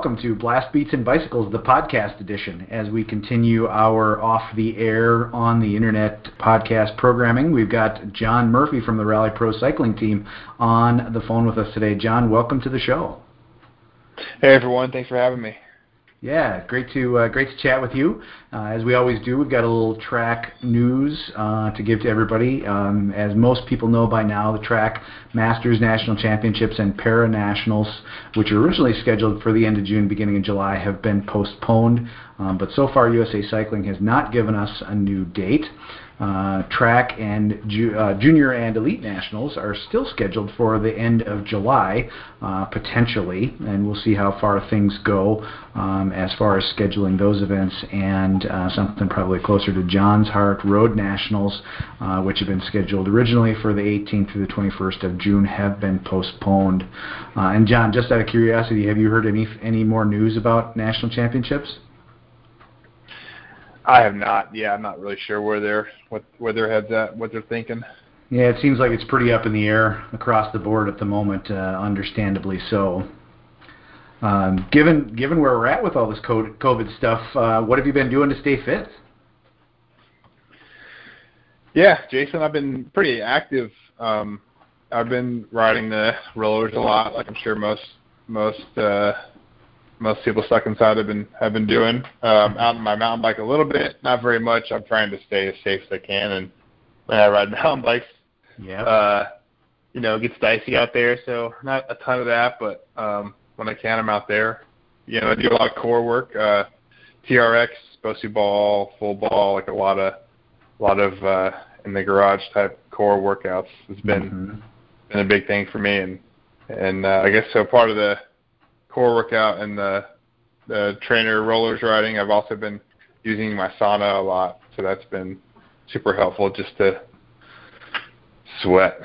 Welcome to Blast Beats and Bicycles, the podcast edition. As we continue our off the air on the internet podcast programming, we've got John Murphy from the Rally Pro Cycling team on the phone with us today. John, welcome to the show. Hey everyone, thanks for having me. Yeah, great to uh, great to chat with you. Uh, as we always do, we've got a little track news uh, to give to everybody. Um, as most people know by now, the track Masters National Championships and Para Nationals, which were originally scheduled for the end of June, beginning of July, have been postponed. Um, but so far, USA Cycling has not given us a new date. Uh, track and ju- uh, junior and elite nationals are still scheduled for the end of July, uh, potentially, and we'll see how far things go um, as far as scheduling those events and uh, something probably closer to John's Heart Road Nationals, uh, which have been scheduled originally for the 18th through the 21st of June, have been postponed. Uh, and John, just out of curiosity, have you heard any any more news about national championships? I have not. Yeah, I'm not really sure where they're what where their heads at, what they're thinking. Yeah, it seems like it's pretty up in the air across the board at the moment, uh, understandably so. Um, given given where we're at with all this COVID stuff, uh, what have you been doing to stay fit? Yeah, Jason, I've been pretty active. Um, I've been riding the rollers a lot, like I'm sure most most uh, most people stuck inside have been have been doing. Um, out on my mountain bike a little bit, not very much. I'm trying to stay as safe as I can, and when I ride mountain bikes, yeah, uh, you know, it gets dicey out there, so not a ton of that, but um, when I can, I'm out there. You know, I do a lot of core work, uh, TRX, BOSU ball, full ball, like a lot of a lot of uh, in the garage type core workouts has been mm-hmm. been a big thing for me, and and uh, I guess so part of the core workout and the the trainer rollers riding. I've also been using my sauna a lot, so that's been super helpful just to sweat.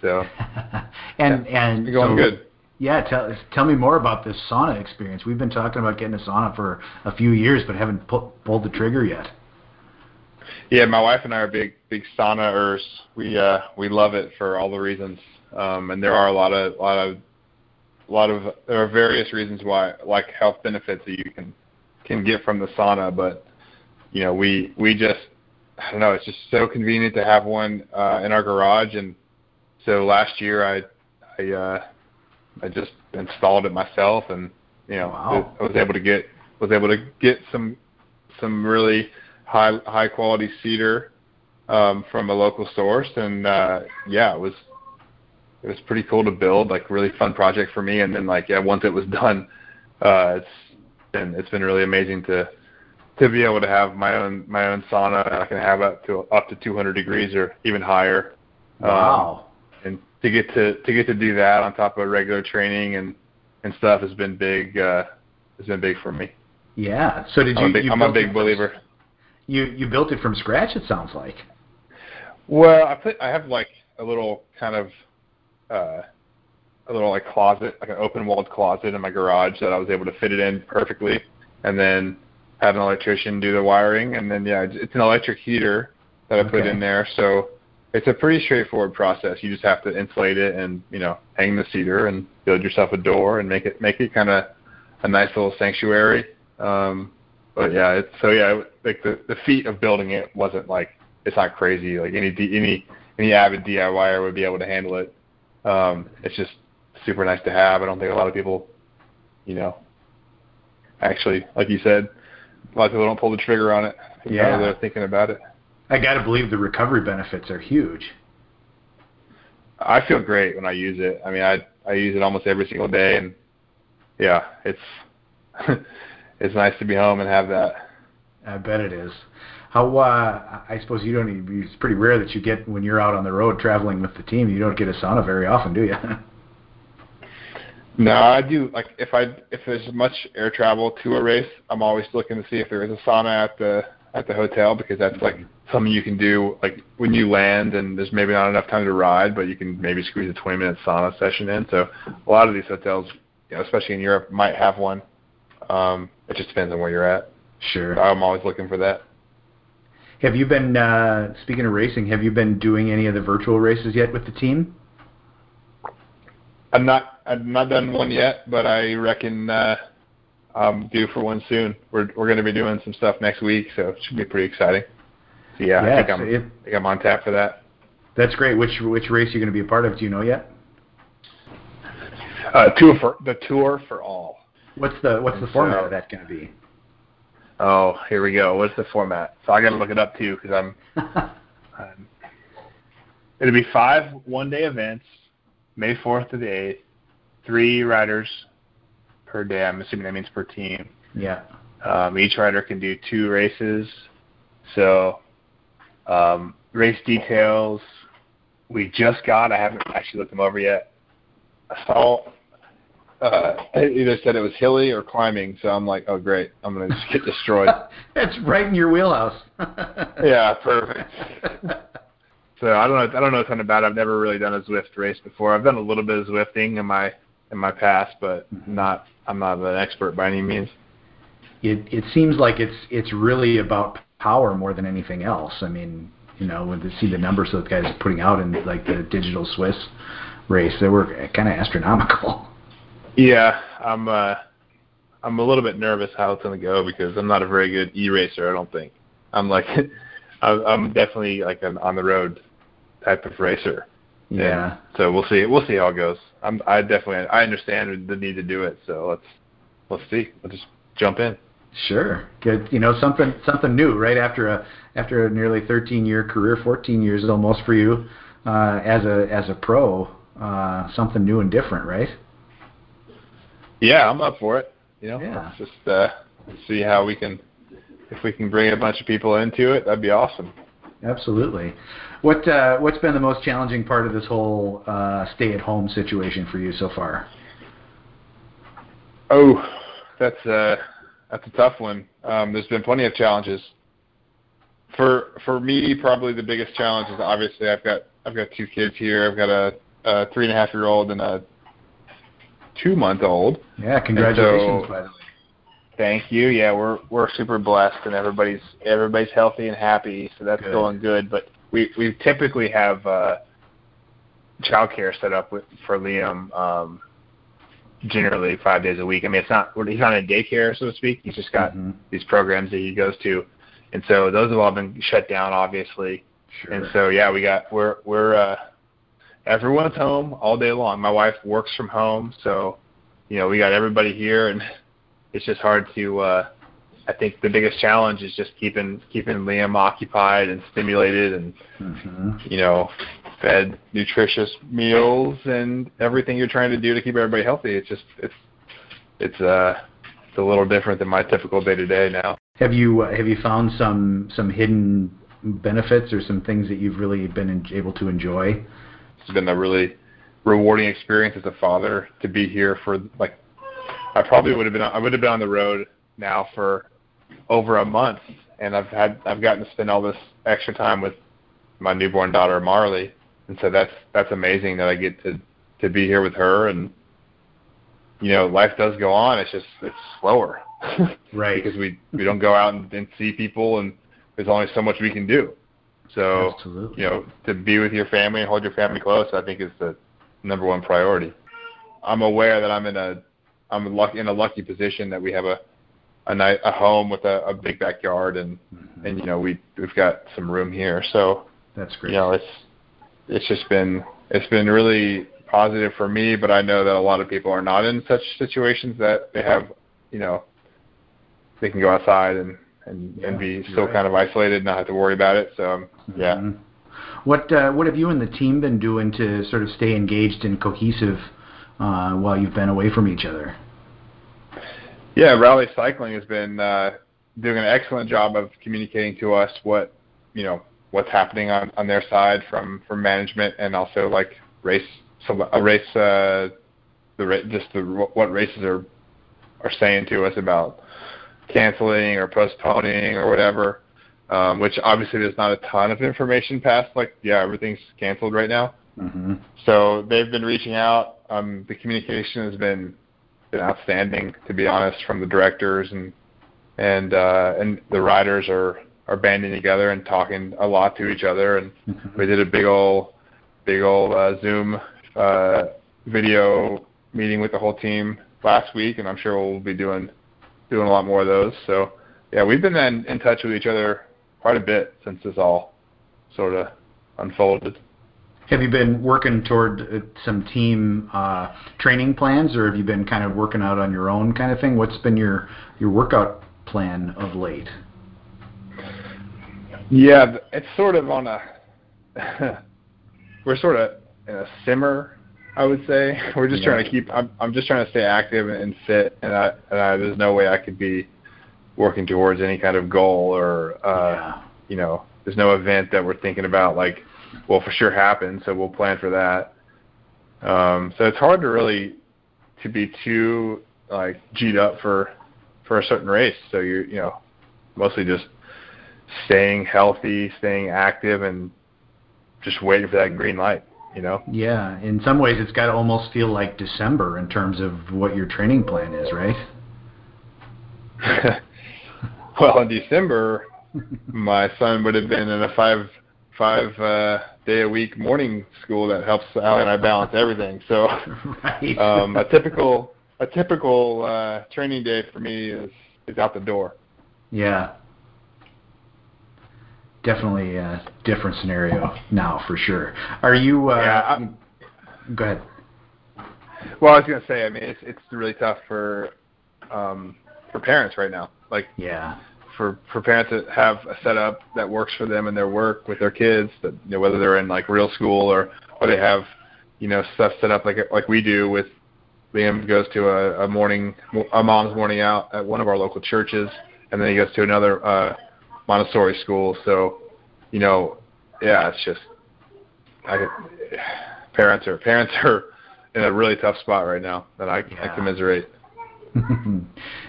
So and yeah, and going so, good. Yeah, tell tell me more about this sauna experience. We've been talking about getting a sauna for a few years, but haven't pu- pulled the trigger yet. Yeah, my wife and I are big big saunaers. We uh we love it for all the reasons. Um and there are a lot of a lot of a lot of there are various reasons why like health benefits that you can can get from the sauna but you know we we just i don't know it's just so convenient to have one uh in our garage and so last year i i uh i just installed it myself and you know wow. i was able to get was able to get some some really high high quality cedar um from a local source and uh yeah it was it was pretty cool to build, like really fun project for me. And then like yeah, once it was done, uh, it's been it's been really amazing to to be able to have my own my own sauna. I can have up to up to 200 degrees or even higher. Wow. Um, and to get to to get to do that on top of regular training and and stuff has been big. Uh, has been big for me. Yeah. So did you? I'm a big, you I'm a big believer. From, you you built it from scratch. It sounds like. Well, I put I have like a little kind of uh, a little like closet, like an open walled closet in my garage that I was able to fit it in perfectly, and then had an electrician do the wiring, and then yeah, it's an electric heater that I put okay. in there, so it's a pretty straightforward process. You just have to insulate it and you know hang the cedar and build yourself a door and make it make it kind of a nice little sanctuary. Um, but yeah, it's so yeah, like the the feat of building it wasn't like it's not crazy. Like any any any avid DIYer would be able to handle it. Um, it's just super nice to have. I don't think a lot of people, you know, actually, like you said, a lot of people don't pull the trigger on it. Yeah, they're thinking about it. I got to believe the recovery benefits are huge. I feel great when I use it. I mean, I I use it almost every single day, and yeah, it's it's nice to be home and have that. I bet it is. How uh, I suppose you don't. Even, it's pretty rare that you get when you're out on the road traveling with the team. You don't get a sauna very often, do you? no, I do. Like if I if there's much air travel to a race, I'm always looking to see if there is a sauna at the at the hotel because that's like something you can do like when you land and there's maybe not enough time to ride, but you can maybe squeeze a 20 minute sauna session in. So a lot of these hotels, you know, especially in Europe, might have one. Um, it just depends on where you're at. Sure. So I'm always looking for that. Have you been uh, speaking of racing? Have you been doing any of the virtual races yet with the team? I'm not I'm not done one yet, but I reckon uh, I'm due for one soon. We're we're going to be doing some stuff next week, so it should be pretty exciting. So yeah, Yes, I think I'm it- I think I'm on tap for that. That's great. Which which race are you going to be a part of? Do you know yet? Uh, tour for the tour for all. What's the what's the So- format of that going to be? Oh, here we go. What's the format? So I got to look it up too because I'm Um, it'll be five one-day events, May 4th to the 8th. Three riders per day. I'm assuming that means per team. yeah. Um, each rider can do two races. So um, race details we just got. I haven't actually looked them over yet. Saw uh, either said it was hilly or climbing. So I'm like, oh great, I'm gonna just get destroyed. That's right in your wheelhouse. yeah, perfect. So I don't know. I don't know a ton about. it. I've never really done a Zwift race before. I've done a little bit of Zwifting in my in my past, but Mhm. not. I'm not an expert by any means. it it seems like it's it's really about power more than anything else. I mean, you know, when you see the numbers those guys are putting out in like the digital Swiss race, they were kind of astronomical. Yeah, I'm. uh I'm a little bit nervous how it's gonna go because I'm not a very good e-racer. I don't think. I'm like, I'm I'm definitely like an on the road type of racer. Yeah. So we'll see. We'll see how it goes. I'm. I definitely. I understand the need to do it. So let's let's see. Let's just jump in. Sure. Good. You know, something something new, right? After a after a nearly 13 year career, 14 years almost for you uh, as a as a pro, uh, something new and different, right? Yeah, I'm up for it. You know, Yeah. just uh, see how we can, if we can bring a bunch of people into it, that'd be awesome. Absolutely. What uh, what's been the most challenging part of this whole uh, stay at home situation for you so far? Oh, that's uh, that's a tough one. Um, there's been plenty of challenges. For for me, probably the biggest challenge is obviously I've got I've got two kids here. I've got a, a three and a half year old and a two month old. Yeah, congratulations so- by the way. Thank you. Yeah, we're we're super blessed and everybody's everybody's healthy and happy, so that's Good. going good. But we we typically have uh childcare set up with for Liam um generally five days a week. I mean it's not he's not in daycare so to speak. He's just got Mhm. these programs that he goes to. And so those have all been shut down obviously. Sure. And so yeah, we got we're we're uh everyone's home all day long. My wife works from home, so you know, we got everybody here and it's just hard to uh I think the biggest challenge is just keeping keeping Liam occupied and stimulated and Mhm. you know, fed nutritious meals and everything you're trying to do to keep everybody healthy. It's just it's it's uh it's a little different than my typical day to day now. Have you uh, have you found some some hidden benefits or some things that you've really been able to enjoy? It's been a really rewarding experience as a father to be here for like I probably would have been I would have been on the road now for over a month and I've had I've gotten to spend all this extra time with my newborn daughter Marley and so that's that's amazing that I get to to be here with her and you know life does go on. It's just it's slower. Right. because we we don't go out and, and see people and there's only so much we can do so Absolutely. you know, to be with your family and hold your family close, I think is the number one priority. I'm aware that I'm in a I'm lucky in a lucky position that we have a a night a home with a, a big backyard and Mhm. and you know we we've got some room here. So That's great. you know it's it's just been it's been really positive for me, but I know that a lot of people are not in such situations that they have you know they can go outside and and, and be still right. kind of isolated and not have to worry about it. So um, yeah. Mhm. What uh, what have you and the team been doing to sort of stay engaged and cohesive uh, while you've been away from each other? Yeah, Rally Cycling has been uh, doing an excellent job of communicating to us what you know what's happening on, on their side from from management and also like race so a race uh, the just the what races are are saying to us about canceling or postponing or whatever. Um, which obviously there's not a ton of information past like yeah everything's canceled right now. hmm So they've been reaching out. Um, the communication has been been outstanding, to be honest, from the directors and and uh, and the riders are are banding together and talking a lot to each other. And we did a big old big old uh, Zoom uh, video meeting with the whole team last week, and I'm sure we'll be doing doing a lot more of those. So yeah, we've been in, in touch with each other quite a bit since this all sort of unfolded. Have you been working toward uh, some team uh, training plans, or have you been kind of working out on your own kind of thing? What's been your your workout plan of late? Yeah, it's sort of on a. we're sort of in a simmer, I would say. We're just yeah. trying to keep. I'm I'm just trying to stay active and fit, and I, and I there's no way I could be working towards any kind of goal or uh, yeah. you know, there's no event that we're thinking about like will for sure happen, so we'll plan for that. Um, so it's hard to really to be too like g'd up for for a certain race. So you're you know mostly just staying healthy, staying active, and just waiting for that green light. You know. Yeah, in some ways, it's got to almost feel like December in terms of what your training plan is, right? well, in December, my son would have been in a five five uh, day a week morning school that helps out and I balance everything. So right. um, a typical a typical uh, training day for me is is out the door. Yeah. Definitely a different scenario now for sure. Are you? Uh, yeah. I, go ahead. Well, I was gonna say, I mean, it's it's really tough for um, for parents right now. Like, yeah, for for parents that have a setup that works for them and their work with their kids, that you know, whether they're in like real school or or they have you know stuff set up like like we do with Liam goes to a, a morning a mom's morning out at one of our local churches, and then he goes to another uh, Montessori school. So, you know, yeah, it's just I could, parents are parents are in a really tough spot right now that I yeah. I commiserate.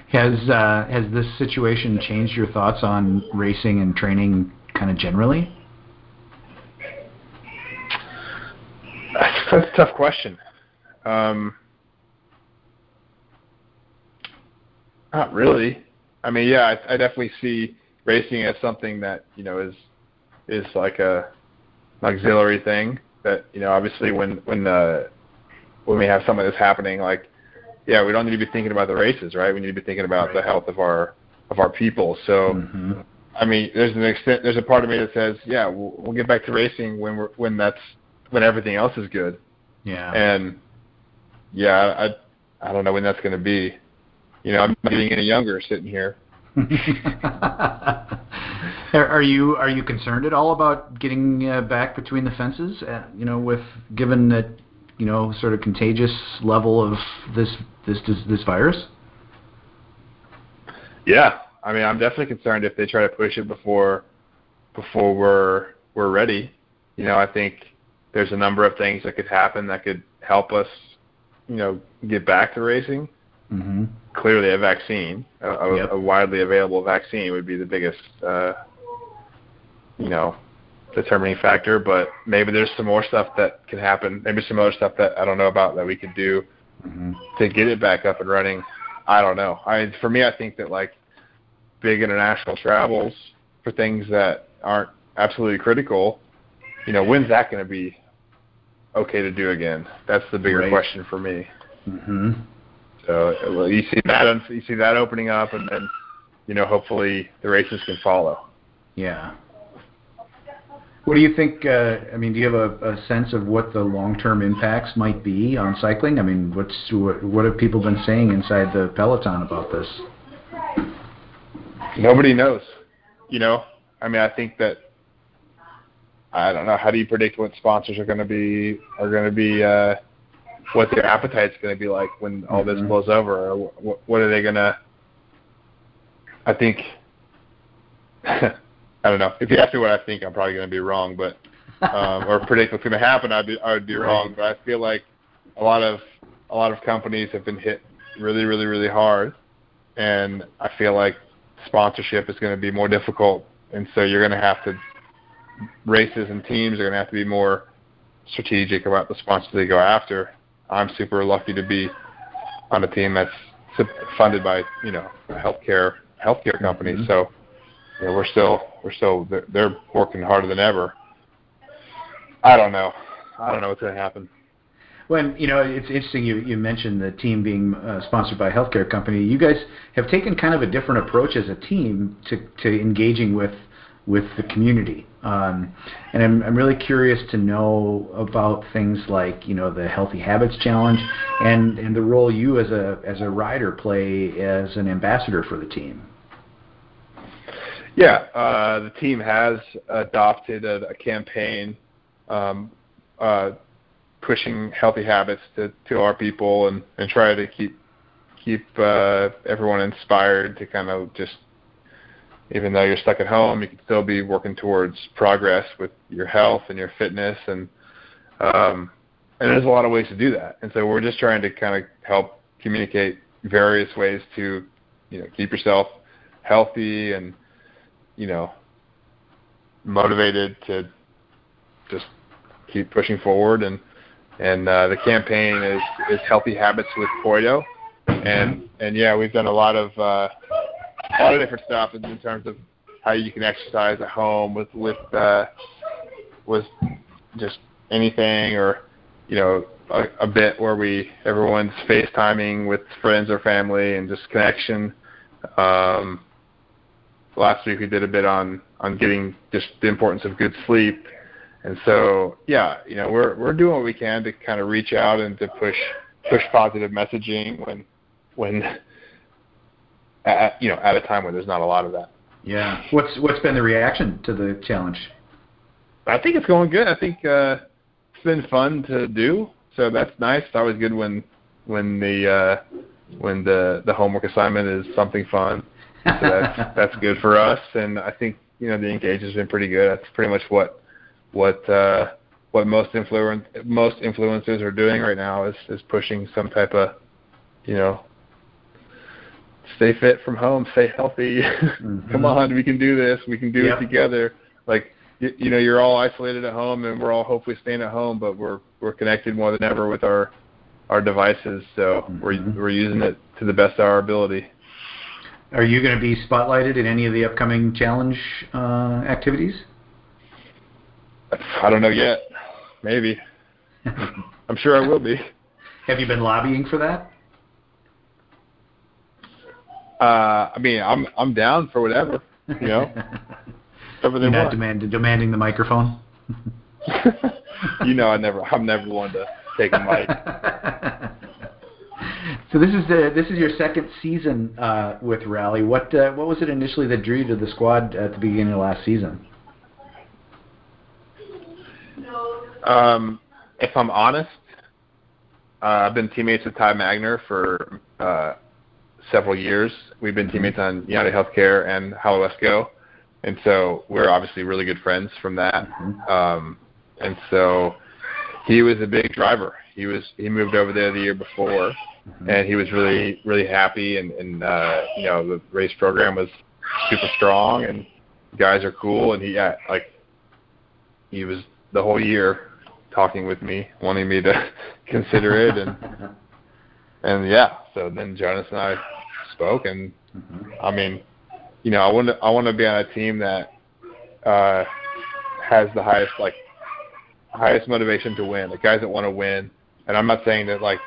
has uh, has this situation changed your thoughts on racing and training, kind of generally? That's, that's a tough question. Um, not really. I mean, yeah, I, I definitely see racing as something that you know is is like a an auxiliary thing. That you know, obviously, when when uh, when we have something that's happening, like yeah, we don't need to be thinking about the races, right? We need to be thinking about the health of our of our people. So, mm-hmm. I mean, there's an extent, there's a part of me that says, yeah, we'll, we'll get back to racing when we're when that's when everything else is good. Yeah. And yeah, I I don't know when that's going to be. You know, I'm not getting any younger sitting here. are you are you concerned at all about getting uh, back between the fences? Uh, you know, with given that you know sort of contagious level of this this this, this virus? Yeah, I mean, I'm definitely concerned if they try to push it before before we're we're ready. You know, I think there's a number of things that could happen that could help us, you know, get back to racing. Mm-hmm. Clearly, a vaccine, a, yep. a, widely available vaccine, would be the biggest, uh, you know, determining factor. But maybe there's some more stuff that can happen. Maybe some other stuff that I don't know about that we could do mm-hmm. to get it back up and running. I don't know. I for me, I think that like big international travels for things that aren't absolutely critical. You know, when's that going to be okay to do again? That's the bigger right. question for me. Mm-hmm. So well, you see that you see that opening up, and then you know hopefully the races can follow. Yeah. What do you think? Uh, I mean, do you have a, a sense of what the long-term impacts might be on cycling? I mean, what's what, what have people been saying inside the peloton about this? Nobody knows. You know, I mean, I think that I don't know. How do you predict what sponsors are going to be are going to be uh, what their appetite's going to be like when all mm-hmm. this blows over? Or what, what are they going to? I think I don't know. If you ask me what I think, I'm probably going to be wrong, but um, or predict what's going to happen, I'd be I would be wrong. But I feel like a lot of a lot of companies have been hit really, really, really hard, and I feel like sponsorship is going to be more difficult, and so you're going to have to races and teams are going to have to be more strategic about the sponsors they go after. I'm super lucky to be on a team that's funded by you know a healthcare healthcare company, mm-hmm. so you know, we're still we're still they're, they're working harder than ever. I don't know. I don't know what's going to happen. When you know, it's interesting. You you mentioned the team being uh, sponsored by a healthcare company. You guys have taken kind of a different approach as a team to to engaging with with the community. Um, and I'm, I'm really curious to know about things like you know the Healthy Habits Challenge and, and the role you as a as a rider play as an ambassador for the team. Yeah, uh, the team has adopted a, a campaign um, uh, pushing healthy habits to, to our people and, and try to keep keep uh, everyone inspired to kind of just even though you're stuck at home, you can still be working towards progress with your health and your fitness and um, and there's a lot of ways to do that. And so we're just trying to kind of help communicate various ways to you know keep yourself healthy and you know motivated to just keep pushing forward and and uh, the campaign is is healthy habits with Koido, and and yeah, we've done a lot of uh, a lot of different stuff in, in terms of how you can exercise at home with with uh, with just anything or you know a, a bit where we everyone's FaceTiming with friends or family and just connection. Um, last week we did a bit on on getting just the importance of good sleep and so, yeah, you know, we're we're doing what we can to kind of reach out and to push push positive messaging when when at, you know at a time where there's not a lot of that. Yeah. What's what's been the reaction to the challenge? I think it's going good. I think uh, it's been fun to do. So that's nice. It's always good when when the uh, when the the homework assignment is something fun. So that's that's good for us. And I think you know the engagement's been pretty good. That's pretty much what what uh, what most influence most influencers are doing right now is is pushing some type of you know stay fit from home, stay healthy. Mm-hmm. Come on, we can do this. We can do yep. it together. Like you, you know, you're all isolated at home, and we're all hopefully staying at home, but we're we're connected more than ever with our our devices. So mm-hmm. we're we're using it to the best of our ability. Are you going to be spotlighted in any of the upcoming challenge uh, activities? I don't know yet. Maybe. I'm sure I will be. Have you been lobbying for that? Uh, I mean, I'm I'm down for whatever. You know, whatever You're not. Demand, demanding the microphone. you know, I never. I'm never one to take a mic. so this is the this is your second season uh, with Rally. What uh, what was it initially that drew you to the squad at the beginning of last season? Um, if I'm honest, uh, I've been teammates with Ty Magner for uh, several years. We've been teammates on United Healthcare and Go, and so we're obviously really good friends from that. Mm-hmm. Um, and so he was a big driver. He was he moved over there the year before, mm-hmm. and he was really really happy. And, and uh, you know the race program was super strong, and guys are cool. And he yeah, like he was the whole year talking with me, wanting me to consider it, and and yeah. So then Jonas and I spoke, and mm-hmm. I mean, you know, I want to I want to be on a team that uh, has the highest like highest motivation to win, the guys that want to win. And I'm not saying that like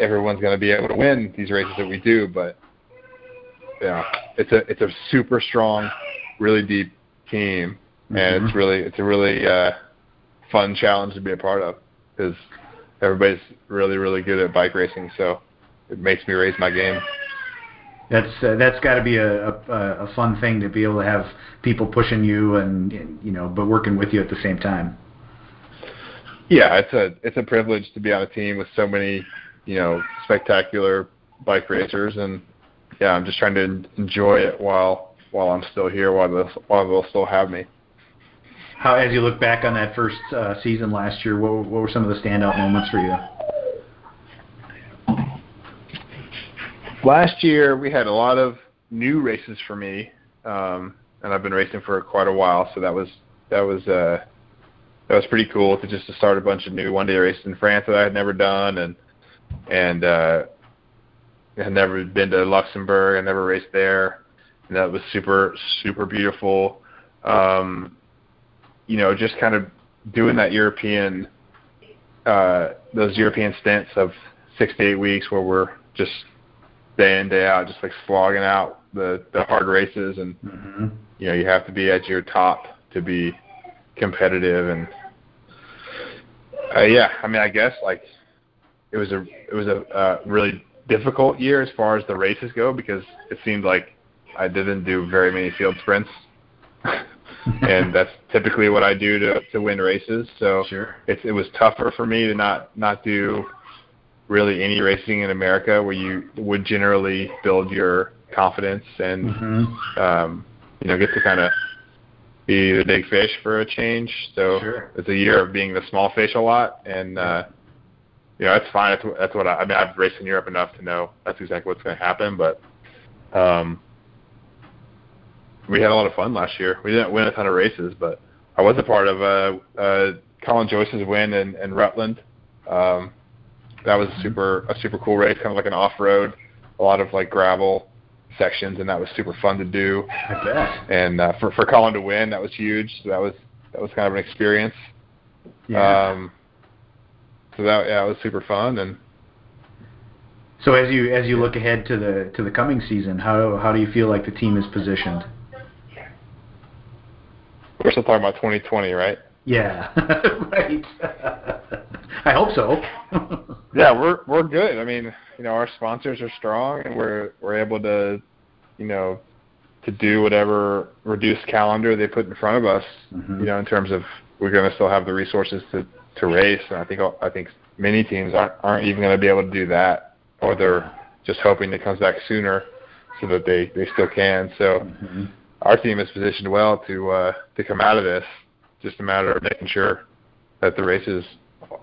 everyone's going to be able to win these races that we do, but know, it's a it's a super strong, really deep team, and mm-hmm. it's really it's a really uh, fun challenge to be a part of because everybody's really really good at bike racing, so it makes me raise my game. That's uh, that's got to be a, a a fun thing to be able to have people pushing you and, and you know, but working with you at the same time. Yeah, it's a it's a privilege to be on a team with so many you know spectacular bike racers, and yeah, I'm just trying to enjoy it while while I'm still here, while they'll, while they'll still have me how as you look back on that first uh, season last year, what, what were some of the standout moments for you? Last year we had a lot of new races for me, um, and I've been racing for quite a while, so that was that was uh, that was pretty cool to just to start a bunch of new one day races in France that I had never done, and and uh, had never been to Luxembourg. I never raced there, and that was super super beautiful. Um, you know, just kind of doing that European uh, those European stints of six to eight weeks where we're just day in day out, just like slogging out the the hard races, and mm-hmm. you know you have to be at your top to be competitive, and uh, yeah, I mean I guess like it was a it was a uh, really difficult year as far as the races go because it seemed like I didn't do very many field sprints. and that's typically what I do to to win races. So sure. it's it was tougher for me to not not do really any racing in America where you would generally build your confidence and mm-hmm. um, you know get to kind of be the big fish for a change. So sure. it's a year of being the small fish a lot, and uh, you know that's fine. That's, that's what I, I mean. I've raced in Europe enough to know that's exactly what's going to happen. But um, we had a lot of fun last year. We didn't win a ton of races, but I was a part of uh, uh, Colin Joyce's win in, in Rutland. Um, that was a super a super cool race, kind of like an off road, a lot of like gravel sections, and that was super fun to do. I bet. And uh, for for Colin to win, that was huge. So that was that was kind of an experience. Yeah. Um, so that yeah, it was super fun and. So as you as you look ahead to the to the coming season, how how do you feel like the team is positioned? We're still talking about 2020, right? Yeah, right. I hope so. yeah, we're we're good. I mean, you know, our sponsors are strong, and we're we're able to, you know, to do whatever reduced calendar they put in front of us. Mm-hmm. You know, in terms of we're going to still have the resources to to race, and I think I think many teams aren't aren't even going to be able to do that, or they're just hoping it comes back sooner, so that they they still can. So. Mm-hmm our team is positioned well to uh, to come out of this. Just a matter of making sure that the races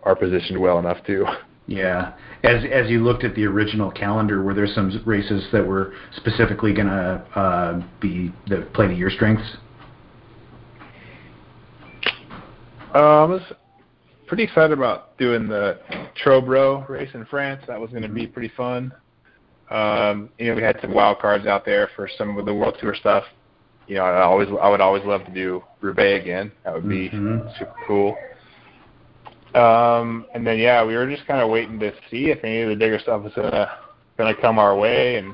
are positioned well enough too. Yeah. As as you looked at the original calendar, were there some races that were specifically going to uh, be the play to your strengths? I was pretty excited about doing the Tro-Bro race in France. That was going to be pretty fun. Um, you know, we had some wild cards out there for some of the World Tour stuff you know, I always I would always love to do Roubaix again. That would be mm-hmm. super cool. Um, and then yeah, we were just kind of waiting to see if any of the bigger stuff was gonna gonna come our way and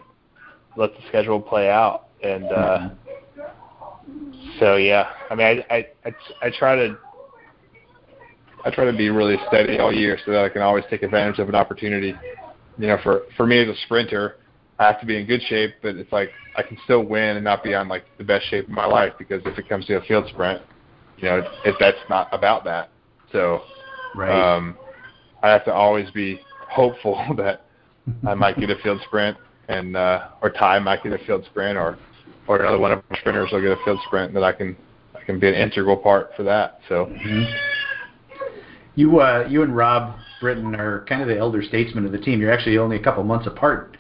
let the schedule play out. And uh, mm-hmm. so yeah, I mean, I, I I I try to I try to be really steady all year so that I can always take advantage of an opportunity. You know, for for me as a sprinter, I have to be in good shape, but it's like I can still win and not be on like the best shape of my life because if it comes to a field sprint, you know, if that's not about that. So, right. um, I have to always be hopeful that I might get a field sprint and uh, or Ty might get a field sprint or or another one of our sprinters will get a field sprint that I can I can be an integral part for that. So. Mm-hmm. You uh, you and Rob Britton are kind of the elder statesmen of the team. You're actually only a couple months apart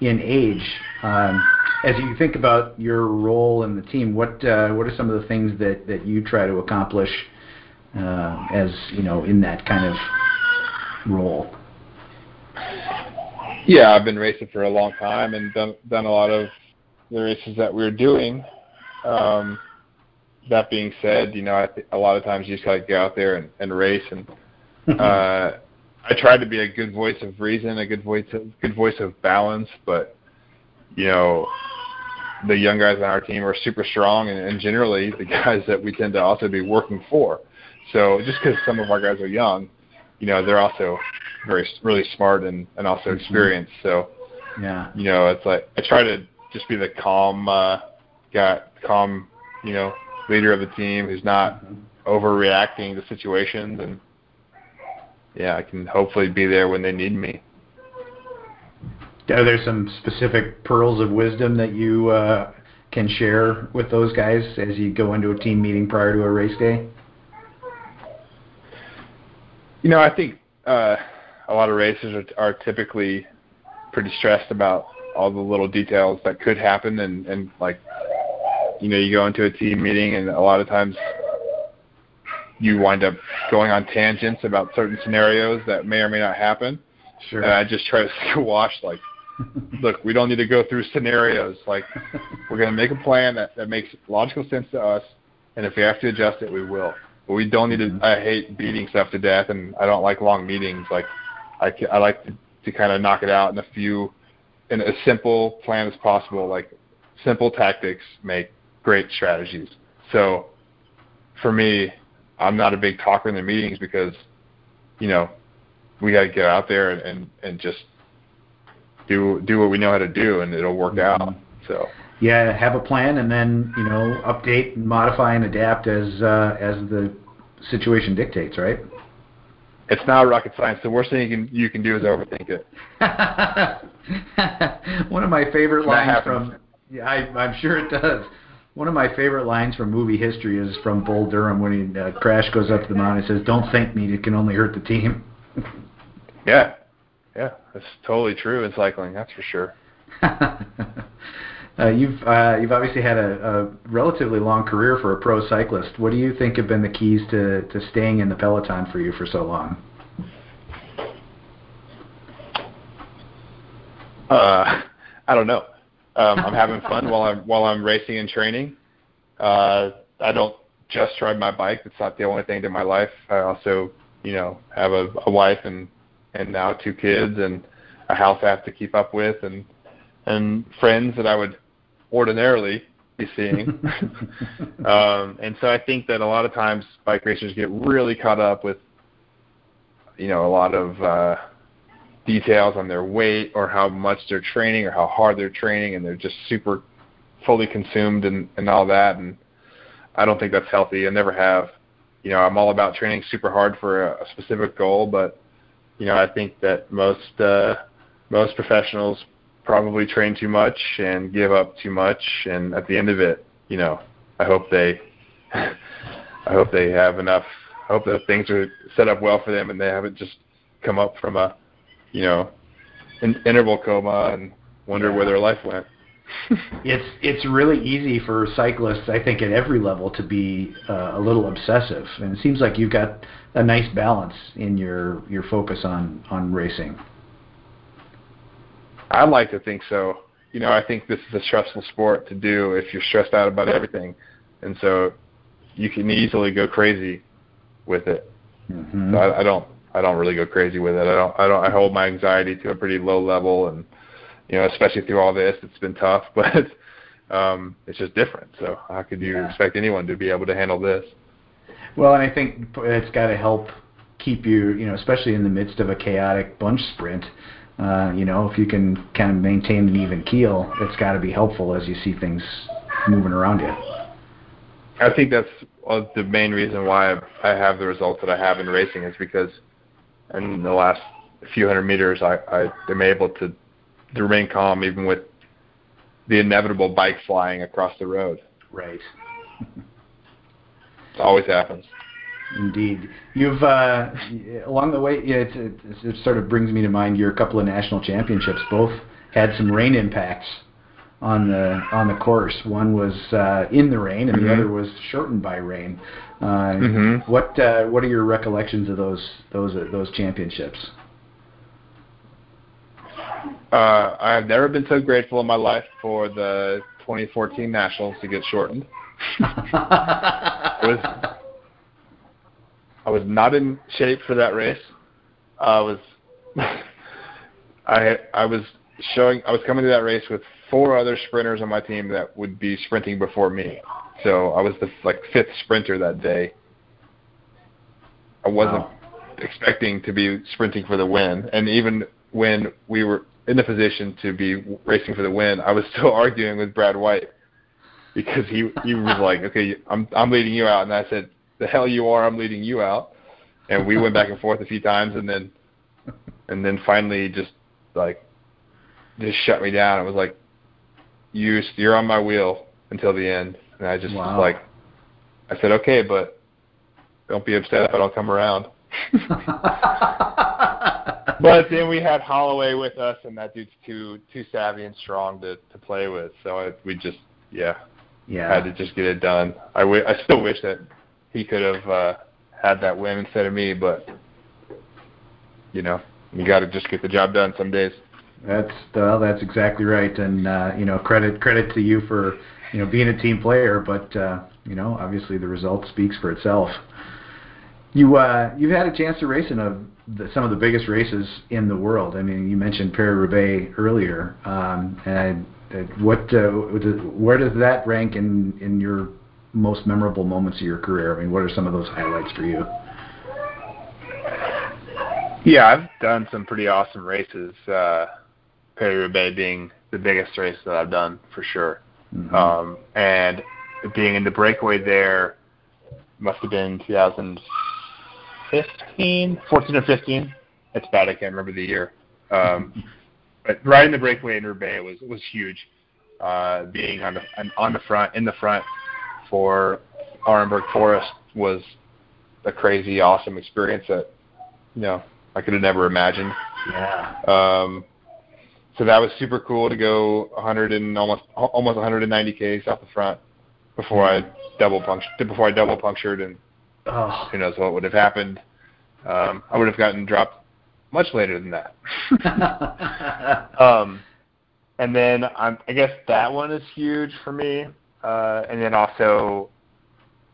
in age. Um, as you think about your role in the team, what uh, what are some of the things that, that you try to accomplish uh, as you know in that kind of role? Yeah, I've been racing for a long time and done done a lot of the races that we are doing. Um, that being said, you know, I th- a lot of times you just gotta get out there and, and race and uh, I try to be a good voice of reason, a good voice of good voice of balance, but you know, the young guys on our team are super strong, and, and generally the guys that we tend to also be working for. So just because some of our guys are young, you know, they're also very really smart and and also mm-hmm. experienced. So yeah, you know, it's like I try to just be the calm uh, guy, calm, you know, leader of the team who's not mm-hmm. overreacting to situations and yeah, I can hopefully be there when they need me. Are there some specific pearls of wisdom that you uh, can share with those guys as you go into a team meeting prior to a race day? You know, I think uh, a lot of racers are, are typically pretty stressed about all the little details that could happen, and and like, you know, you go into a team meeting, and a lot of times you wind up going on tangents about certain scenarios that may or may not happen. Sure. And I just try to squash like, look, we don't need to go through scenarios. Like, we're going to make a plan that that makes logical sense to us, and if we have to adjust it, we will. But we don't need to. Mm-hmm. I hate beating stuff to death, and I don't like long meetings. Like I, I like to, to kind of knock it out in a few, in a simple plan as possible. Like simple tactics make great strategies. So for me, I'm not a big talker in the meetings because, you know, we got to get out there and, and and just do do what we know how to do, and it'll work mm-hmm. out. So yeah, have a plan, and then you know update, and modify, and adapt as uh, as the situation dictates, right? It's not rocket science. The worst thing you can you can do is overthink it. One of my favorite lines from yeah, I, I'm sure it does. One of my favorite lines from movie history is from Bull Durham when he uh, Crash goes up to the mountain and says, "Don't think me; it can only hurt the team." yeah, yeah, that's totally true in cycling. That's for sure. uh, you've uh, you've obviously had a, a relatively long career for a pro cyclist. What do you think have been the keys to to staying in the peloton for you for so long? Uh, I don't know. Um, I'm having fun while I'm while I'm racing and training. Uh, I don't just ride my bike. It's not the only thing in my life. I also, you know, have a, a wife and and now two kids and a house I have to keep up with and and friends that I would ordinarily be seeing. um, and so I think that a lot of times bike racers get really caught up with, you know, a lot of uh, details on their weight or how much they're training or how hard they're training, and they're just super fully consumed and, and all that. And I don't think that's healthy. I never have. You know, I'm all about training super hard for a, a specific goal, but you know, I think that most uh, most professionals probably train too much and give up too much, and at the end of it, you know, I hope they I hope they have enough. I hope that things are set up well for them, and they haven't just come up from a you know, in interval coma and wonder yeah. where their life went. it's it's really easy for cyclists, I think, at every level to be uh, a little obsessive, and it seems like you've got a nice balance in your your focus on on racing. I like to think so. You know, I think this is a stressful sport to do if you're stressed out about everything, and so you can easily go crazy with it. Mm-hmm. So I, I don't I don't really go crazy with it. I don't I don't I hold my anxiety to a pretty low level and you know, especially through all this, it's been tough, but um it's just different. So how could you yeah. expect anyone to be able to handle this? Well, and I think it's got to help keep you, you know, especially in the midst of a chaotic bunch sprint. Uh, you know, if you can kind of maintain an even keel, it's got to be helpful as you see things moving around you. I think that's well, the main reason why I have the results that I have in racing is because in the last few hundred meters, I, I am able to, to remain calm even with the inevitable bike flying across the road. Right. it always happens. Indeed, you've uh, along the way. Yeah, it, it, it sort of brings me to mind your couple of national championships. Both had some rain impacts on the on the course. One was uh, in the rain, and mm-hmm. the other was shortened by rain. Uh, mm-hmm. What uh, what are your recollections of those those uh, those championships? Uh, I have never been so grateful in my life for the 2014 Nationals to get shortened. I was I was not in shape for that race. I was I I was showing I was coming to that race with four other sprinters on my team that would be sprinting before me. So I was the like fifth sprinter that day. I wasn't wow. expecting to be sprinting for the win, and even when we were in the position to be racing for the win, I was still arguing with Brad White because he he was like, "Okay, I'm I'm leading you out," and I said, "The hell you are! I'm leading you out." And we went back and forth a few times, and then and then finally just like just shut me down. It was like, "You you're on my wheel until the end." And I just wow. like, I said, okay, but don't be upset if I don't come around. but then we had Holloway with us, and that dude's too too savvy and strong to to play with. So I, we just yeah yeah had to just get it done. I, w- I still wish that he could have uh, had that win instead of me, but you know you got to just get the job done some days. That's well, that's exactly right, and uh, you know credit credit to you for you know, being a team player, but uh, you know, obviously the result speaks for itself. You uh, you've had a chance to race in a, the, some of the biggest races in the world. I mean, you mentioned Paris Roubaix earlier, um, and I, what uh, where does that rank in in your most memorable moments of your career? I mean, what are some of those highlights for you? Yeah, I've done some pretty awesome races. Uh, Paris Roubaix being the biggest race that I've done for sure. Mm-hmm. Um, and being in the breakaway there must have been 2015, 14 or 15. It's bad, I can't remember the year. Um, but riding the breakaway in Roubaix was was huge. Uh, being on the on the front in the front for Arenberg Forest was a crazy, awesome experience that you know I could have never imagined. Yeah. Um, so that was super cool to go 100 and almost almost 190 k's off the front before I double punctured before I double punctured and oh. who knows what would have happened. Um, I would have gotten dropped much later than that. um, and then I'm, I guess that one is huge for me. Uh, and then also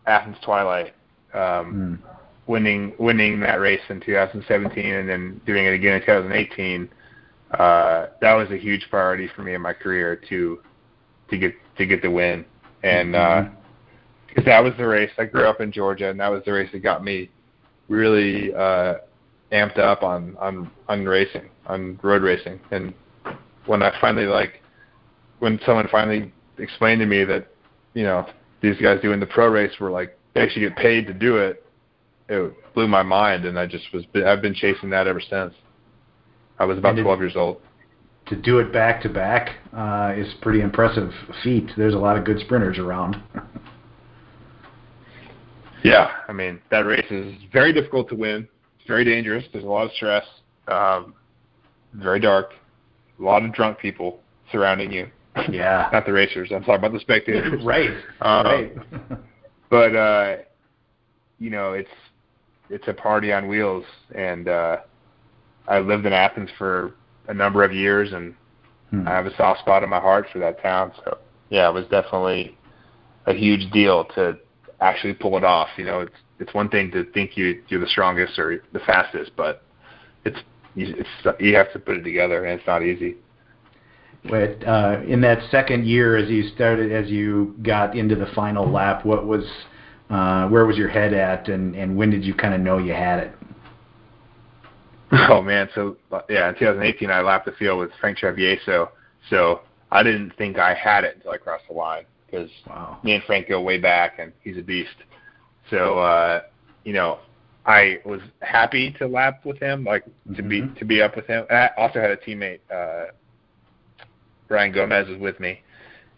Athens Twilight, um, mm. winning winning that race in 2017 and then doing it again in 2018 uh, that was a huge priority for me in my career to to get to get the win, and because mm-hmm. uh, that was the race. I grew up in Georgia, and that was the race that got me really uh, amped up on on on racing, on road racing. And when I finally like, when someone finally explained to me that, you know, these guys doing the pro race were like they actually get paid to do it, it blew my mind, and I just was I've been chasing that ever since. I was about 12 years old. To do it back to back uh, is pretty impressive feat. There's a lot of good sprinters around. yeah, I mean that race is very difficult to win. It's very dangerous. There's a lot of stress. Um, very dark. A lot of drunk people surrounding you. Yeah. Not the racers. I'm talking about the spectators. right. Um, right. but uh, you know, it's it's a party on wheels, and uh, I lived in Athens for a number of years, and hmm. I have a soft spot in my heart for that town. So yeah, it was definitely a huge deal to actually pull it off. You know, it's it's one thing to think you you're the strongest or the fastest, but it's it's you have to put it together, and it's not easy. But uh, in that second year, as you started, as you got into the final lap, what was uh, where was your head at, and and when did you kind of know you had it? Oh man, so yeah, in 2018 I lapped the field with Frank Travieso, so I didn't think I had it until I crossed the line because wow. me and Frank go way back and he's a beast. So uh, you know, I was happy to lap with him, like mm-hmm. to be mm-hmm. to be up with him. And I also had a teammate, uh, Brian Gomez, was with me,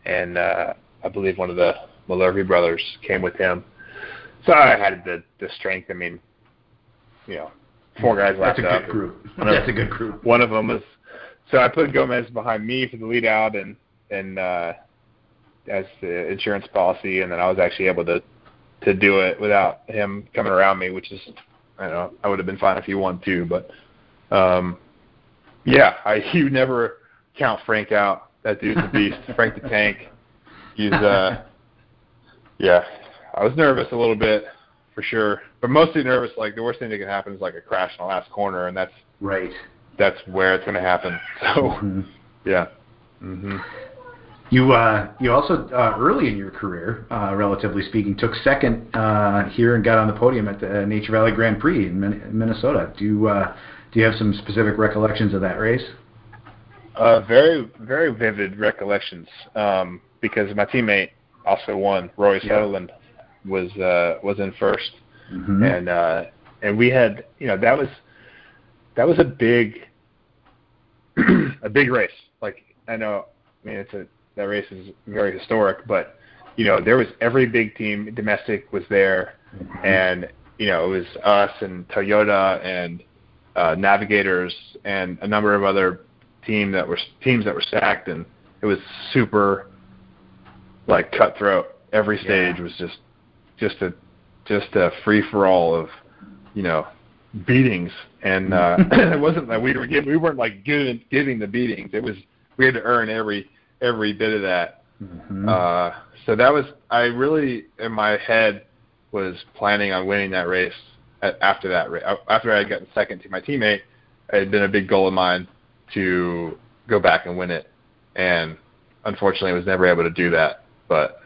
and uh, I believe one of the Malherbe brothers came with him. So I had the the strength. I mean, you know, four guys left That's a good group. That's a good group. One of them was so I put Gomez behind me for the lead out and and uh, as the insurance policy, and then I was actually able to to do it without him coming around me, which is I don't know I would have been fine if he won too, but um, yeah, I you never count Frank out. That dude's a beast. Frank the Tank. He's uh, yeah. I was nervous a little bit for sure. But mostly nervous. Like the worst thing that can happen is like a crash in the last corner, and that's right. That's where it's going to happen. So, mm-hmm. yeah. Mm-hmm. You uh, you also uh, early in your career, uh, relatively speaking, took second uh, here and got on the podium at the Nature Valley Grand Prix in Minnesota. Do you uh, do you have some specific recollections of that race? Uh, very very vivid recollections um, because my teammate also won, Rory Sutherland, was uh, was in 1st mm-hmm. and uh, and we had you know that was that was a big a big race. Like I know, I mean it's a that race is very historic, but you know there was every big team domestic was there, mm-hmm. and you know it was us and Toyota and uh, Navigators and a number of other team that were teams that were stacked, and it was super like cutthroat. Every stage yeah. was just just a just a free for all of you know beatings and uh it wasn't that we were giving we weren't like giving giving the beatings it was we had to earn every every bit of that mm-hmm. uh so that was i really in my head was planning on winning that race after that race after I had gotten second to my teammate, it had been a big goal of mine to go back and win it, and unfortunately, I was never able to do that. But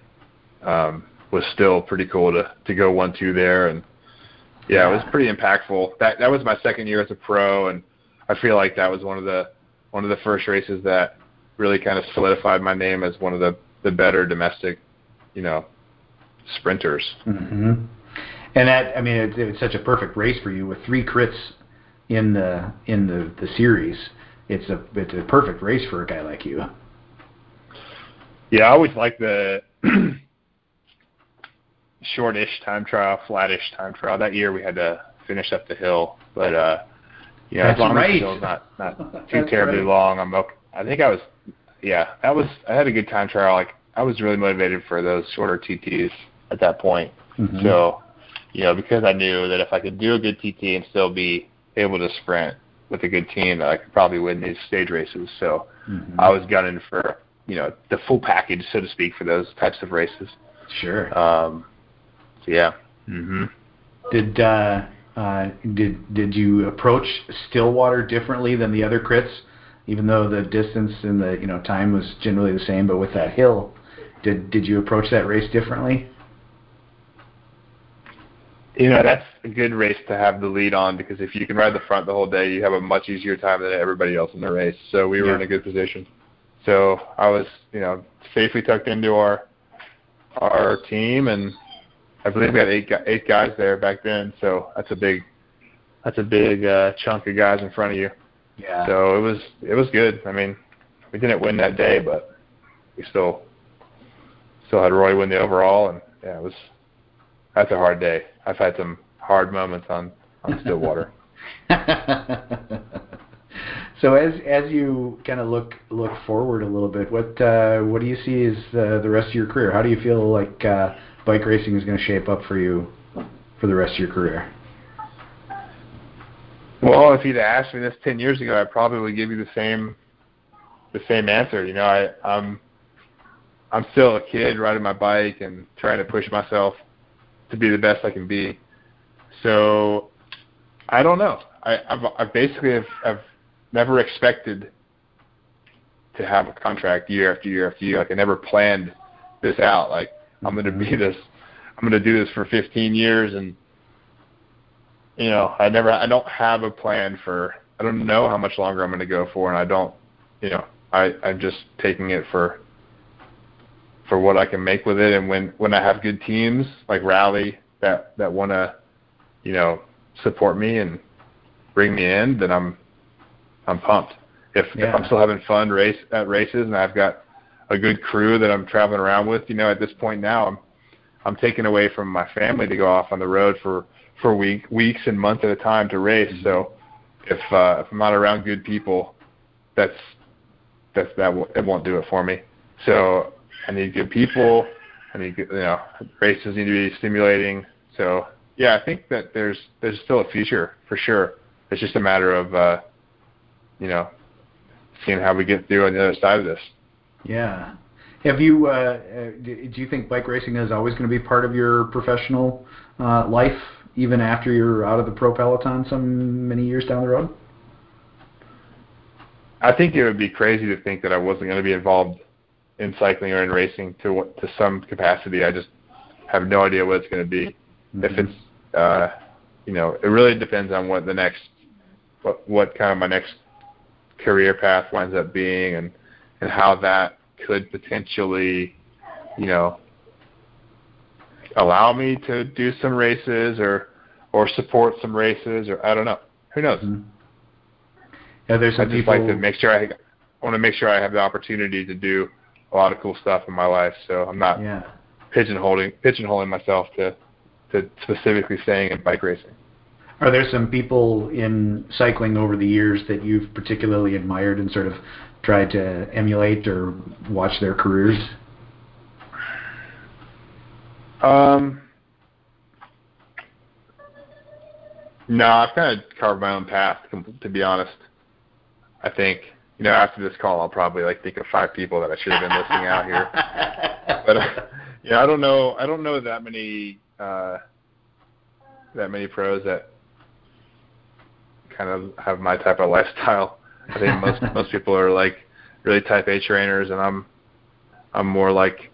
um, was still pretty cool to to go one two there, and yeah, yeah, it was pretty impactful. That that was my second year as a pro, and I feel like that was one of the one of the first races that really kind of solidified my name as one of the the better domestic, you know, sprinters. Mm-hmm. And that, I mean, it, it's such a perfect race for you with three crits in the in the the series. It's a it's a perfect race for a guy like you. Yeah, I always like the shortish time trial, flattish time trial. That year we had to finish up the hill, but uh yeah, That's as long right. as the hill's not not too terribly right. long, I'm okay. I think I was yeah, that was I had a good time trial. Like I was really motivated for those shorter TTs at that point. Mm-hmm. So, you know, because I knew that if I could do a good TT and still be able to sprint with a good team, that I could probably win these stage races. So, mm-hmm. I was gunning for you know the full package, so to speak, for those types of races. Sure. Um. Yeah. hmm Did uh, uh, did did you approach Stillwater differently than the other crits? Even though the distance and the you know time was generally the same, but with that hill, did did you approach that race differently? You know, that's a good race to have the lead on because if you can ride the front the whole day, you have a much easier time than everybody else in the race. So we were yeah. in a good position. So I was, you know, safely tucked into our our team, and I believe we had eight eight guys there back then. So that's a big that's a big uh, chunk of guys in front of you. Yeah. So it was it was good. I mean, we didn't win that day, but we still still had Rory win the overall, and yeah, it was that's a hard day. I've had some hard moments on on Stillwater. so as as you kind of look look forward a little bit, what uh, what do you see as uh, the rest of your career? How do you feel like uh, bike racing is going to shape up for you for the rest of your career? Well, if you'd asked me this ten years ago, I probably would give you the same the same answer. You know, I, I'm I'm still a kid riding my bike and trying to push myself to be the best I can be. So I don't know. I I've, I basically have, have never expected to have a contract year after year after year. Like I never planned this out. Like I'm going to be this. I'm going to do this for 15 years, and you know, I never. I don't have a plan for. I don't know how much longer I'm going to go for, and I don't. You know, I I'm just taking it for for what I can make with it. And when when I have good teams like Rally that that want to, you know, support me and bring me in, then I'm I'm pumped. If yeah. if I'm still having fun race at races and I've got a good crew that I'm traveling around with, you know, at this point now I'm I'm taken away from my family to go off on the road for for week weeks and months at a time to race. Mm-hmm. So if uh, if I'm not around good people, that's that's that w- it won't do it for me. So I need good people. I need good, you know races need to be stimulating. So yeah, I think that there's there's still a future for sure. It's just a matter of uh, you know seeing how we get through on the other side of this. Yeah. Have you? Uh, uh do you think bike racing is always going to be part of your professional uh, life, even after you're out of the pro peloton, some many years down the road? I think it would be crazy to think that I wasn't going to be involved in cycling or in racing to to some capacity. I just have no idea what it's going to be. Mm-hmm. If it's, uh, you know, it really depends on what the next, what what kind of my next career path winds up being, and and how that could potentially, you know, allow me to do some races or or support some races or I don't know. Who knows? Mm-hmm. Yeah, there's some I just people... like to make sure I, I want to make sure I have the opportunity to do a lot of cool stuff in my life. So I'm not yeah. pigeonholing pigeonholing myself to to specifically staying in bike racing. Are there some people in cycling over the years that you've particularly admired and sort of tried to emulate or watch their careers? Um, no, I've kind of carved my own path. To be honest, I think you know, after this call, I'll probably like think of five people that I should have been listing out here. But uh, yeah, I don't know. I don't know that many uh, that many pros that kind of have my type of lifestyle. I think most most people are like really type A trainers, and I'm I'm more like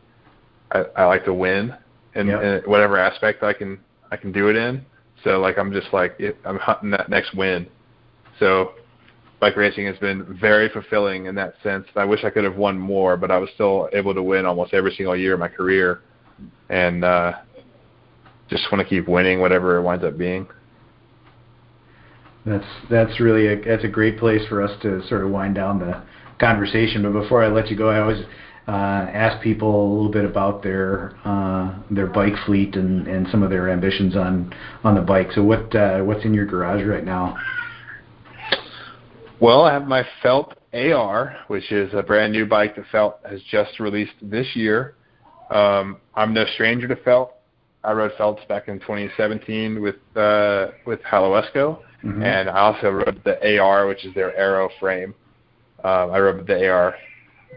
I, I like to win in, Yep. in whatever aspect I can I can do it in. So like I'm just like I'm hunting that next win. So bike racing has been very fulfilling in that sense. I wish I could have won more, but I was still able to win almost every single year of my career, and uh, just want to keep winning whatever it winds up being. That's that's really a that's a great place for us to sort of wind down the conversation. But before I let you go, I always uh, ask people a little bit about their uh, their bike fleet and, and some of their ambitions on on the bike. So what uh, what's in your garage right now? Well, I have my Felt AR, which is a brand new bike that Felt has just released this year. Um, I'm no stranger to Felt. I rode Felts back in 2017 with uh, with Holowesko, Mhm. and I also rode the AR, which is their aero frame. Um, I rode the AR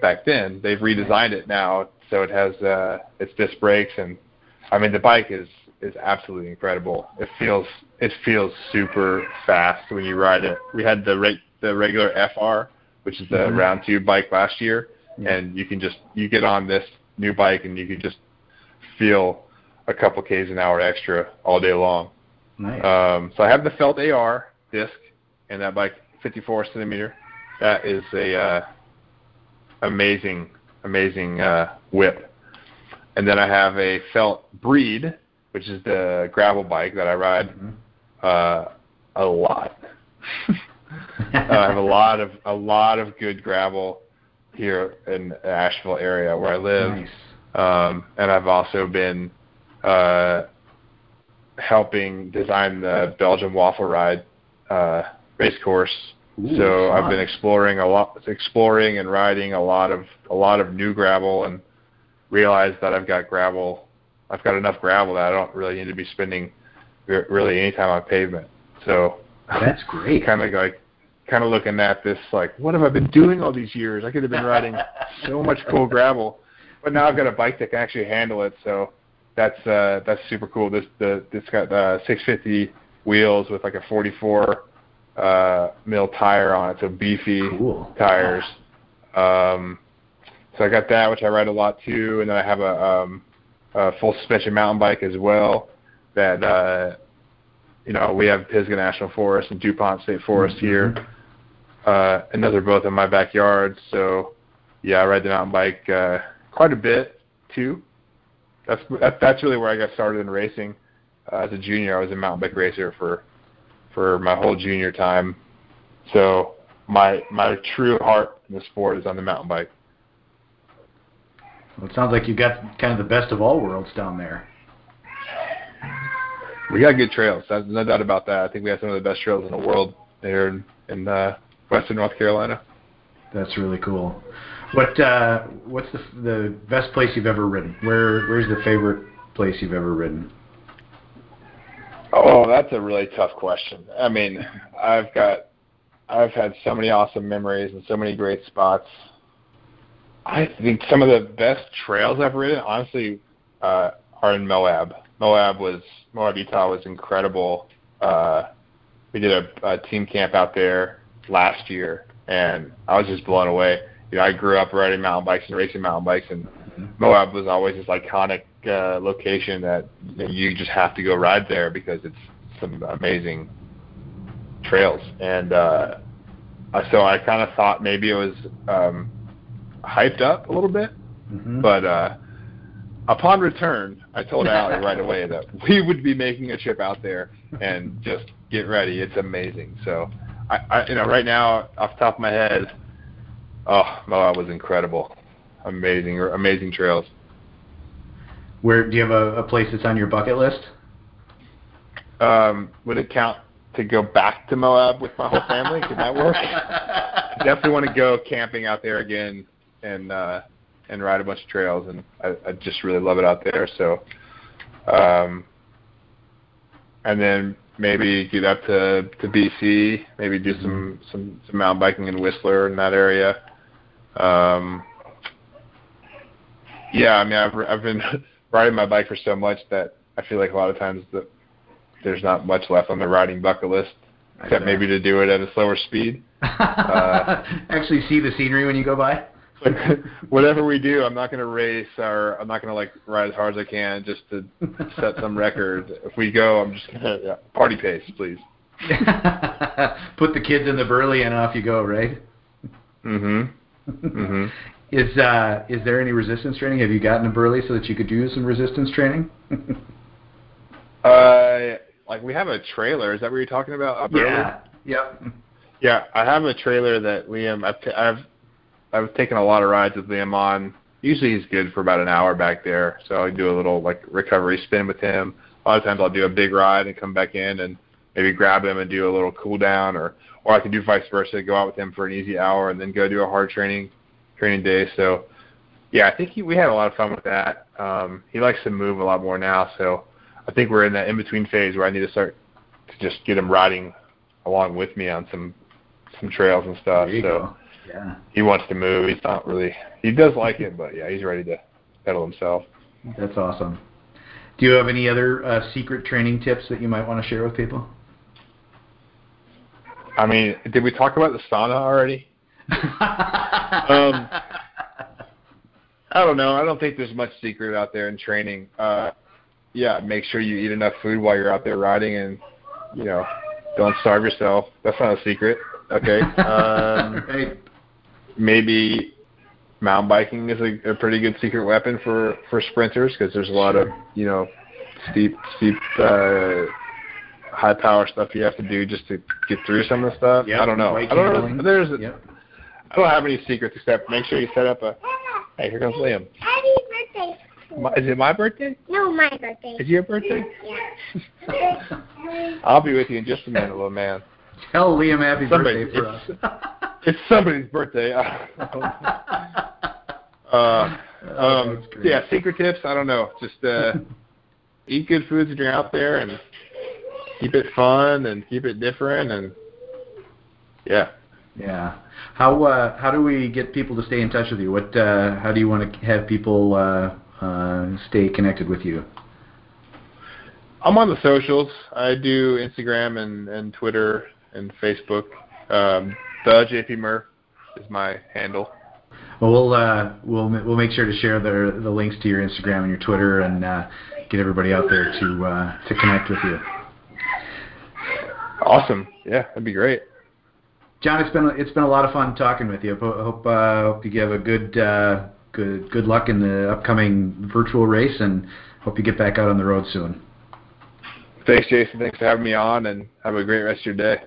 back then. They've redesigned it now, so it has uh, its disc brakes, and I mean the bike is is absolutely incredible. It feels it feels super fast when you ride it. We had the reg- the regular FR, which is the Mhm. round two bike last year, Yeah. and you can just you get on this new bike and you can just feel a couple k's an hour extra all day long. Nice. Um, so I have the Felt AR disc and that bike 54 centimeter. That is a uh, amazing, amazing uh, whip. And then I have a Felt Breed, which is the gravel bike that I ride Mhm. uh, a lot. I have a lot of a lot of good gravel here in the Asheville area where I live Nice. um, and I've also been uh, helping design the Belgian Waffle Ride uh, race course. Ooh, so I've been exploring a lot, exploring and riding a lot of a lot of new gravel, and realized that I've got gravel. I've got enough gravel that I don't really need to be spending re- really any time on pavement. So That's great. kind of like kind of looking at this like, what have I been doing all these years? I could have been riding so much cool gravel, but now I've got a bike that can actually handle it. So that's uh, that's super cool. This the this got uh, 650 wheels with like a 44 uh, mil tire on it, so beefy Cool. tires. Um, so I got that, which I ride a lot too, and then I have a, um, a full suspension mountain bike as well. That uh, you know we have Pisgah National Forest and Dupont State Forest here, uh, and those are both in my backyard. So yeah, I ride the mountain bike uh, quite a bit too. That's that, that's really where I got started in racing. Uh, as a junior, I was a mountain bike racer for for my whole junior time. So my my true heart in the sport is on the mountain bike. Well, it sounds like you got kind of the best of all worlds down there. We got good trails. There's no doubt about that. I think we have some of the best trails in the world there in, in uh, western North Carolina. That's really cool. What uh, what's the the best place you've ever ridden? Where where's the favorite place you've ever ridden? Oh, that's a really tough question. I mean, I've got, I've had so many awesome memories and so many great spots. I think some of the best trails I've ridden, honestly, uh, are in Moab. Moab was Moab, Utah was incredible. Uh, we did a, a team camp out there last year, and I was just blown away. You know, I grew up riding mountain bikes and racing mountain bikes, and Moab was always this iconic uh, location that you just have to go ride there because it's some amazing trails. And uh, so I kind of thought maybe it was um, hyped up a little bit, Mm-hmm. but uh, upon return, I told Allie right away that we would be making a trip out there and just get ready. It's amazing. So I, I you know, right now off the top of my head, oh, Moab was incredible, amazing, amazing trails. Where do you have a, a place that's on your bucket list? Um, would it count to go back to Moab with my whole family? Could that work? Definitely want to go camping out there again and uh, and ride a bunch of trails, and I, I just really love it out there. So, um, and then maybe get up to to BC, maybe do some some some mountain biking in Whistler in that area. Um, yeah, I mean, I've I've been riding my bike for so much that I feel like a lot of times the there's not much left on the riding bucket list, except maybe to do it at a slower speed. Uh, Actually, see the scenery when you go by. whatever we do, I'm not going to race or I'm not going to like ride as hard as I can just to set some record. If we go, I'm just going to yeah, party pace, please. Put the kids in the burley and off you go, right? Mm Mhm. Mhm. Is uh is there any resistance training? Have you gotten a burley so that you could do some resistance training? uh, like we have a trailer. Is that what you're talking about? Up yeah. Early? Yep. Yeah, I have a trailer that Liam. I've t- I've I've taken a lot of rides with Liam on. Usually he's good for about an hour back there, so I do a little like recovery spin with him. A lot of times I'll do a big ride and come back in and maybe grab him and do a little cool down, or or I can do vice versa, go out with him for an easy hour and then go do a hard training training day. So yeah, I think he, we had a lot of fun with that. Um, he likes to move a lot more now, so I think we're in that in between phase where I need to start to just get him riding along with me on some some trails and stuff. So go. Yeah. he wants to move. He's not really. He does like it, but yeah, he's ready to pedal himself. That's awesome. Do you have any other uh, secret training tips that you might want to share with people? I mean, did we talk about the sauna already? um, I don't know. I don't think there's much secret out there in training. Uh, yeah, make sure you eat enough food while you're out there riding, and you know, don't starve yourself. That's not a secret. Okay. Um, right. maybe mountain biking is a, a pretty good secret weapon for for sprinters because there's a lot of you know steep steep uh high power stuff you have to do just to get through some of the stuff. Yep, I don't know. bike I don't know. There's Yep. I don't have any secrets except make sure you set up a. Hey, here comes Liam. Happy birthday. My, is it my birthday? No, my birthday. Is your birthday? Yeah. I'll be with you in just a minute, little man. Tell Liam happy Somebody- birthday for us. It's somebody's birthday. uh, Oh, um, that's yeah, secret tips. I don't know. Just uh, eat good foods when you're out there, and keep it fun and keep it different, and yeah. Yeah. How uh, how do we get people to stay in touch with you? What uh, how do you want to have people uh, uh, stay connected with you? I'm on the socials. I do Instagram and, and Twitter and Facebook. Um, the JP Murph is my handle. Well, we'll uh, we'll we'll make sure to share the the links to your Instagram and your Twitter and uh, get everybody out there to uh, to connect with you. Awesome. Yeah, that'd be great. John, it's been it's been a lot of fun talking with you. I hope uh, hope you have a good uh, good good luck in the upcoming virtual race, and hope you get back out on the road soon. Thanks, Jason. Thanks for having me on, and have a great rest of your day.